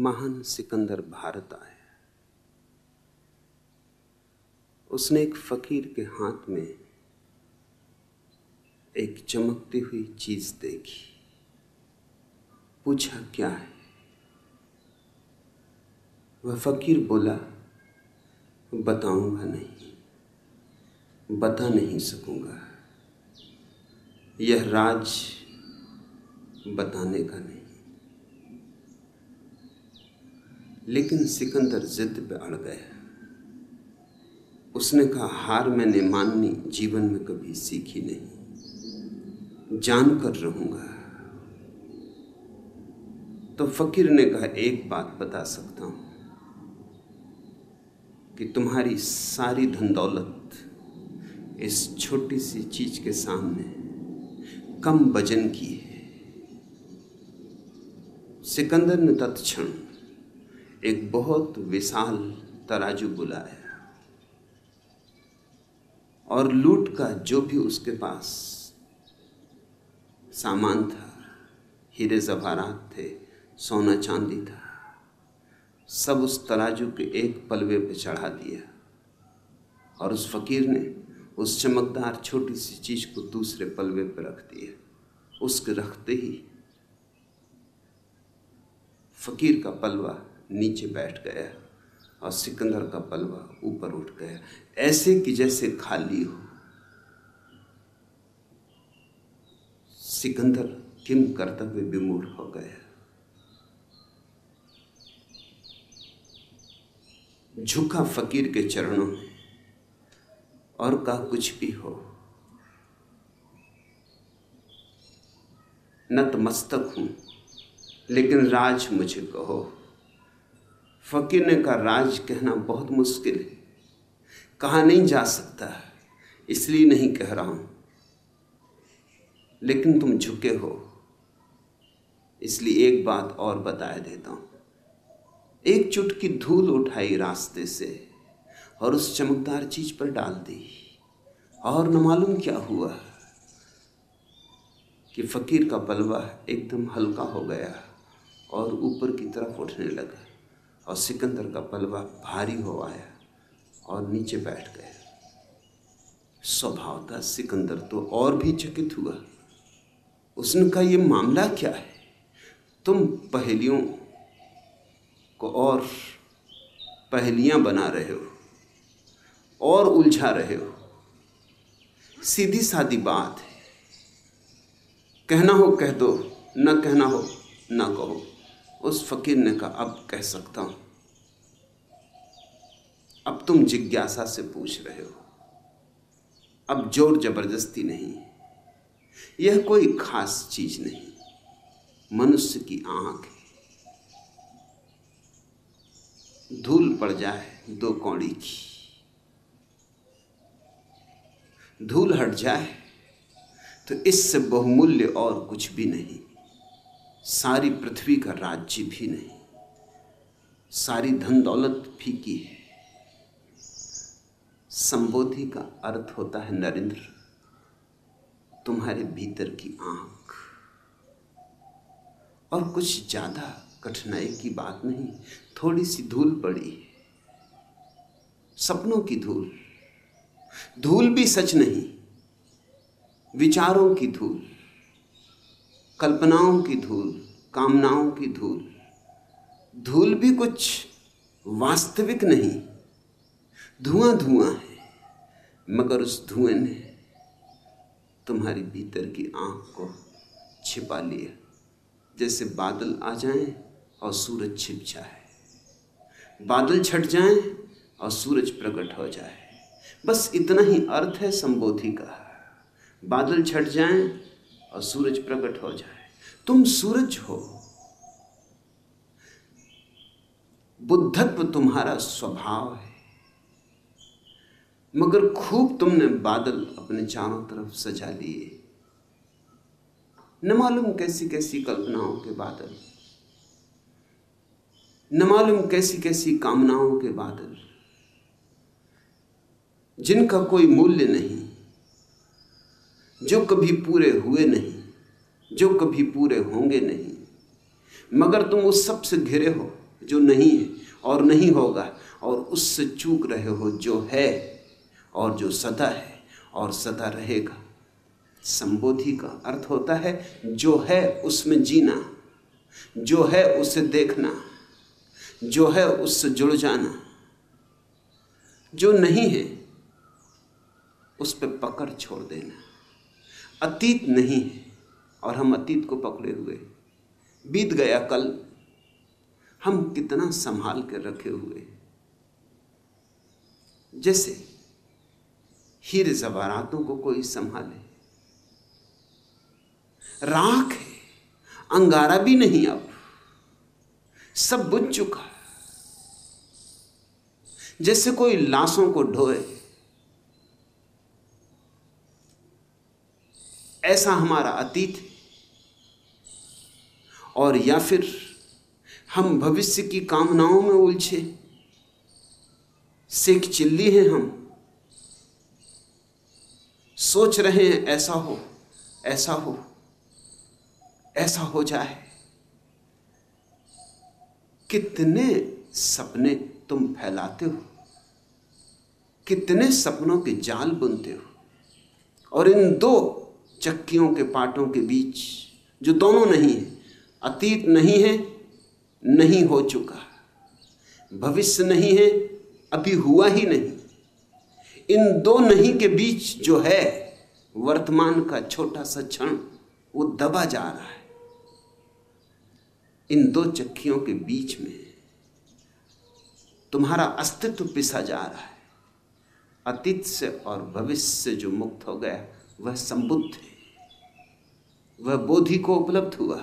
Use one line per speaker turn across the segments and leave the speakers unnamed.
महान सिकंदर भारत आया उसने एक फकीर के हाथ में एक चमकती हुई चीज़ देखी। पूछा, क्या है? वह फकीर बोला, बताऊँगा नहीं, बता नहीं सकूँगा। यह राज बताने का नहीं। लेकिन सिकंदर जिद पे अड़ गया उसने कहा, हार मैंने माननी, जीवन में कभी सीखी नहीं। जान कर रहूँगा। तो फकीर ने कहा, एक बात बता सकता हूँ कि तुम्हारी सारी धन दौलत इस छोटी सी चीज़ के सामने कम वज़न की है। सिकंदर ने तत्क्षण एक बहुत विशाल तराजू बुलाया। और लूट का जो भी उसके पास सामान था, हीरे जवारात थे, सोना चांदी था, सब उस तराजू के एक पलवे पर चढ़ा दिया। और उस फकीर ने उस चमकदार छोटी सी चीज़ को दूसरे पलवे पर रख दिया। उसके रखते ही फकीर का पलवा नीचे बैठ गया और सिकंदर का पलवा ऊपर उठ गया। ऐसे कि जैसे खाली हो। सिकंदर किम कर्तव्य विमूढ़ हो गया। झुका फकीर के चरणों में और का कुछ भी हो। नतमस्तक हूँ, लेकिन राज मुझे कहो। फकीर ने कहा, राज कहना बहुत मुश्किल है। कहा नहीं जा सकता, इसलिए नहीं कह रहा हूँ। लेकिन तुम झुके हो, इसलिए एक बात और बताया देता हूँ। एक चुटकी धूल उठाई रास्ते से और उस चमकदार चीज़ पर डाल दी। और न मालूम क्या हुआ कि फकीर का पलवा एकदम हल्का हो गया और ऊपर की तरफ़ उठने लगा। और सिकंदर का पलवा भारी हो आया और नीचे बैठ गया। स्वभाव था सिकंदर तो और भी चकित हुआ। उसने कहा यह मामला क्या है? तुम पहेलियों को और पहेलियाँ बना रहे हो, और उलझा रहे हो। सीधी सादी बात है। कहना हो कह दो, न कहना हो, न कहो। उस फकीर ने कहा, अब कह सकता हूँ। अब तुम जिज्ञासा से पूछ रहे हो। अब ज़ोर ज़बरदस्ती नहीं। यह कोई खास चीज़ नहीं। मनुष्य की आँख है। धूल पड़ जाए दो कौड़ी की। धूल हट जाए तो इससे बहुमूल्य और कुछ भी नहीं। सारी पृथ्वी का राज्य भी नहीं, सारी धन दौलत फीकी है। संबोधि का अर्थ होता है, नरेंद्र, तुम्हारे भीतर की आँख। और कुछ ज़्यादा कठिनाई की बात नहीं थोड़ी सी धूल पड़ी सपनों की धूल धूल भी सच नहीं, विचारों की धूल। कल्पनाओं की धूल, कामनाओं की धूल। धूल भी कुछ वास्तविक नहीं धुआँ धुआँ है, मगर उस धुएँ ने तुम्हारी भीतर की आँख को छिपा लिया। जैसे बादल आ जाएँ और सूरज छिप जाए। बादल छट जाएँ और सूरज प्रकट हो जाए। बस इतना ही अर्थ है संबोधि का। बादल छट जाएँ और सूरज प्रकट हो जाए। तुम सूरज हो। बुद्धत्व तुम्हारा स्वभाव है। मगर खूब तुमने बादल अपने चारों तरफ़ सजा लिए। न मालूम कैसी कैसी कल्पनाओं के बादल। न मालूम कैसी कैसी कामनाओं के बादल। जिनका कोई मूल्य नहीं। जो कभी पूरे हुए नहीं। जो कभी पूरे होंगे नहीं। मगर तुम उस सबसे घिरे हो जो नहीं है और नहीं होगा, और उससे चूक रहे हो जो है और जो सदा है और सदा रहेगा। संबोधि का अर्थ होता है, जो है उसमें जीना, जो है उसे देखना, जो है उससे जुड़ जाना। जो नहीं है, उस पर पकड़ छोड़ देना। अतीत नहीं है और हम अतीत को पकड़े हुए बीत गया कल, हम कितना संभाल कर रखे हुए जैसे हीरे जवारातों को कोई संभाले। राख है, अंगारा भी नहीं अब। सब बुझ चुका जैसे कोई लाशों को ढोए। ऐसा हमारा अतीत है। और या फिर हम भविष्य की कामनाओं में उलझे। सिख चिल्ली हैं हम। सोच रहे हैं, ऐसा हो ऐसा हो ऐसा हो जाए। कितने सपने तुम फैलाते हो, कितने सपनों के जाल बुनते हो, और इन दो चक्कियों के पाटों के बीच जो दोनों नहीं है अतीत नहीं है, नहीं हो चुका। भविष्य नहीं है, अभी हुआ ही नहीं। इन दो नहीं के बीच जो है, वर्तमान का छोटा सा क्षण, वो दबा जा रहा है। इन दो चक्कियों के बीच में तुम्हारा अस्तित्व पिसा जा रहा है। अतीत से और भविष्य से जो मुक्त हो गया, वह संबुद्ध है। वह बोधि को उपलब्ध हुआ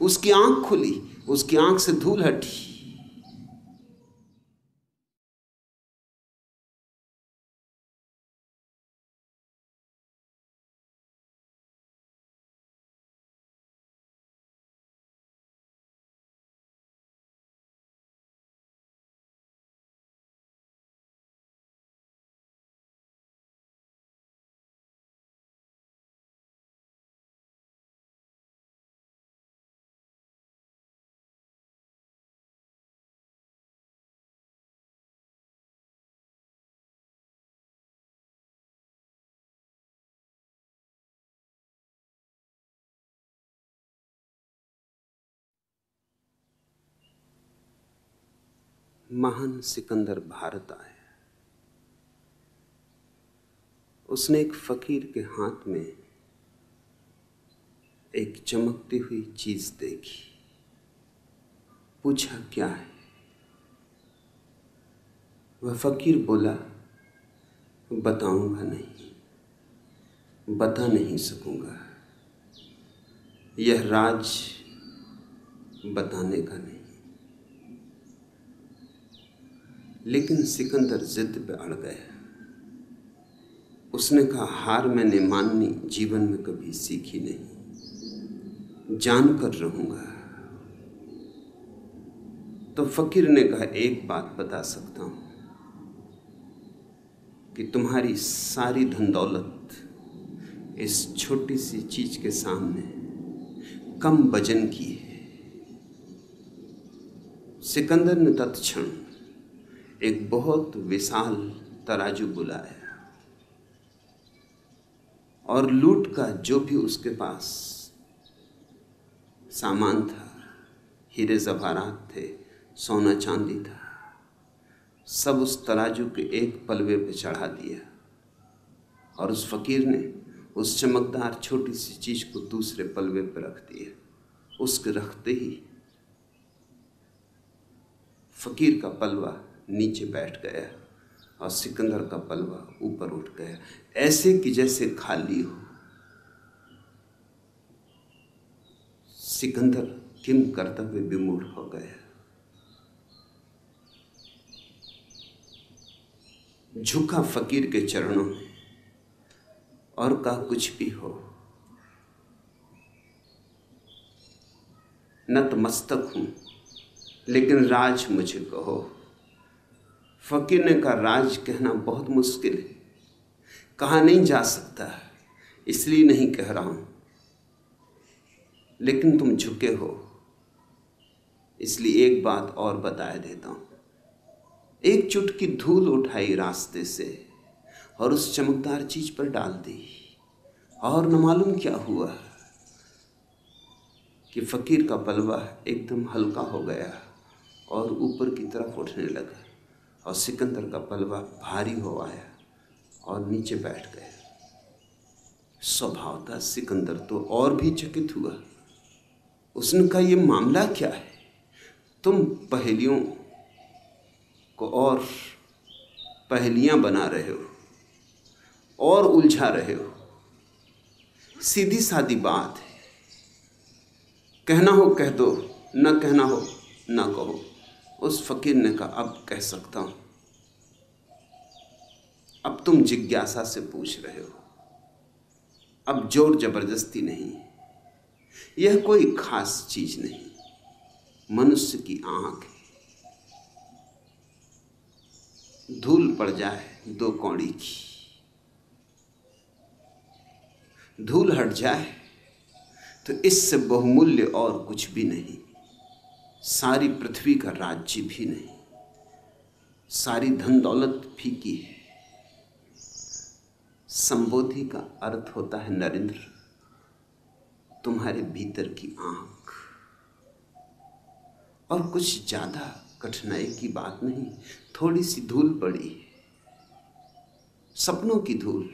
उसकी आँख खुली उसकी आँख से धूल हटी। महान सिकंदर भारत आया उसने एक फकीर के हाथ में एक चमकती हुई चीज़ देखी। पूछा, क्या है? वह फकीर बोला, बताऊँगा नहीं, बता नहीं सकूँगा। यह राज बताने का नहीं। लेकिन सिकंदर जिद पे अड़ गया उसने कहा, हार मैंने माननी, जीवन में कभी सीखी नहीं। जान कर रहूँगा। तो फकीर ने कहा, एक बात बता सकता हूँ कि तुम्हारी सारी धन दौलत इस छोटी सी चीज़ के सामने कम वज़न की है। सिकंदर ने तत्क्षण एक बहुत विशाल तराजू बुलाया। और लूट का जो भी उसके पास सामान था, हीरे जवारात थे, सोना चांदी था, सब उस तराजू के एक पलवे पे चढ़ा दिया। और उस फकीर ने उस चमकदार छोटी सी चीज़ को दूसरे पलवे पर रख दिया। उसके रखते ही फकीर का पलवा नीचे बैठ गया और सिकंदर का पलवा ऊपर उठ गया। ऐसे कि जैसे खाली हो। सिकंदर किम कर्तव्य विमूढ़ हो गया। झुका फकीर के चरणों में और का कुछ भी हो। नतमस्तक हूँ, लेकिन राज मुझे कहो। फकीर ने कहा, राज कहना बहुत मुश्किल है। कहा नहीं जा सकता, इसलिए नहीं कह रहा हूँ। लेकिन तुम झुके हो, इसलिए एक बात और बताया देता हूँ। एक चुटकी धूल उठाई रास्ते से और उस चमकदार चीज़ पर डाल दी। और न मालूम क्या हुआ कि फकीर का पलवा एकदम हल्का हो गया और ऊपर की तरफ़ उठने लगा। और सिकंदर का पलवा भारी हो आया और नीचे बैठ गया। स्वभाव था सिकंदर तो और भी चकित हुआ। उसने कहा यह मामला क्या है? तुम पहेलियों को और पहेलियाँ बना रहे हो, और उलझा रहे हो। सीधी सादी बात है। कहना हो कह दो, न कहना हो, न कहो। उस फकीर ने कहा, अब कह सकता हूँ। अब तुम जिज्ञासा से पूछ रहे हो। अब ज़ोर ज़बरदस्ती नहीं। यह कोई खास चीज़ नहीं। मनुष्य की आँख है। धूल पड़ जाए, दो कौड़ी की। धूल हट जाए तो इससे बहुमूल्य और कुछ भी नहीं। सारी पृथ्वी का राज्य भी नहीं, सारी धन दौलत फीकी है। संबोधि का अर्थ होता है, नरेंद्र, तुम्हारे भीतर की आँख। और कुछ ज़्यादा कठिनाई की बात नहीं थोड़ी सी धूल पड़ी सपनों की धूल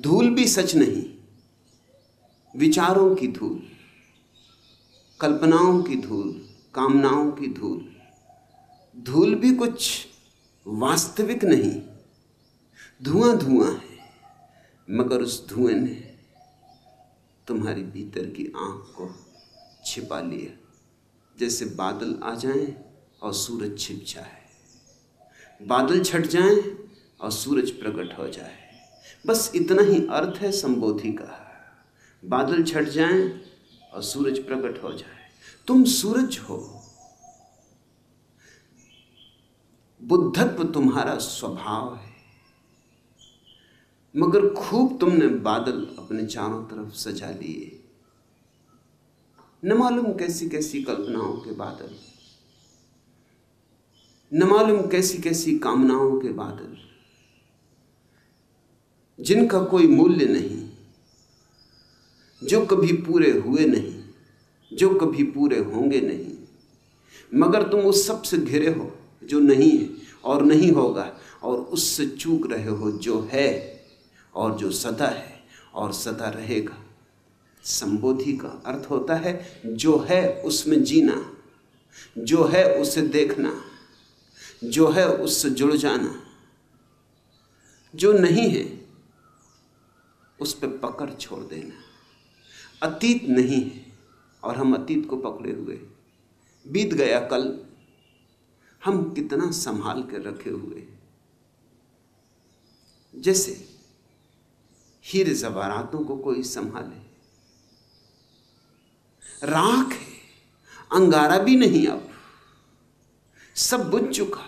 धूल भी सच नहीं, विचारों की धूल। कल्पनाओं की धूल, कामनाओं की धूल। धूल भी कुछ वास्तविक नहीं धुआँ धुआँ है, मगर उस धुएँ ने तुम्हारी भीतर की आँख को छिपा लिया। जैसे बादल आ जाएँ और सूरज छिप जाए। बादल छट जाएँ और सूरज प्रकट हो जाए। बस इतना ही अर्थ है संबोधि का। बादल छट जाएँ और सूरज प्रकट हो जाए। तुम सूरज हो। बुद्धत्व तुम्हारा स्वभाव है। मगर खूब तुमने बादल अपने चारों तरफ़ सजा लिए। न मालूम कैसी कैसी कल्पनाओं के बादल। न मालूम कैसी कैसी कामनाओं के बादल। जिनका कोई मूल्य नहीं। जो कभी पूरे हुए नहीं, जो कभी पूरे होंगे नहीं, मगर तुम उस सबसे घिरे हो जो नहीं है और नहीं होगा, और उससे चूक रहे हो जो है और जो सदा है और सदा रहेगा। संबोधि का अर्थ होता है, जो है उसमें जीना, जो है उसे देखना, जो है उससे जुड़ जाना। जो नहीं है, उस पर पकड़ छोड़ देना। अतीत नहीं है और हम अतीत को पकड़े हुए बीत गया कल, हम कितना संभाल कर रखे हुए जैसे हीरे जवारातों को कोई संभाले। राख है, अंगारा भी नहीं अब। सब बुझ चुका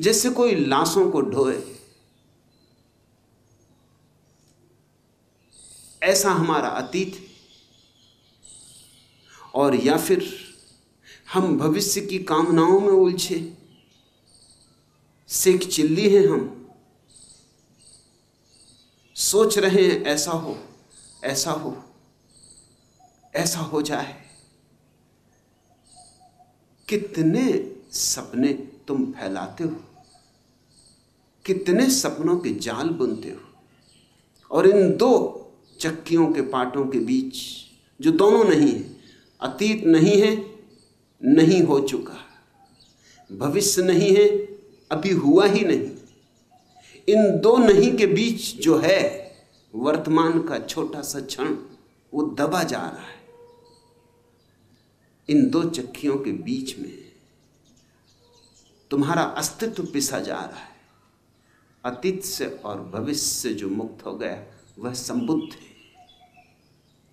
जैसे कोई लाशों को ढोए ऐसा हमारा अतीत है और या फिर हम भविष्य की कामनाओं में उलझे। सिख चिल्ली हैं हम। सोच रहे हैं, ऐसा हो ऐसा हो ऐसा हो जाए। कितने सपने तुम फैलाते हो। कितने सपनों के जाल बुनते हो। और इन दो चक्कियों के पाटों के बीच, जो दोनों नहीं है, अतीत नहीं है, नहीं हो चुका। भविष्य नहीं है, अभी हुआ ही नहीं। इन दो नहीं के बीच जो है, वर्तमान का छोटा सा क्षण, वो दबा जा रहा है। इन दो चक्कियों के बीच में तुम्हारा अस्तित्व पिसा जा रहा है। अतीत से और भविष्य से जो मुक्त हो गया वह संबुद्ध है।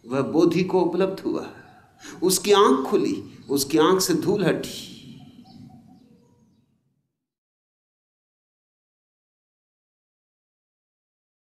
वह बोधि को उपलब्ध हुआ। उसकी आँख खुली, उसकी आँख से धूल हटी।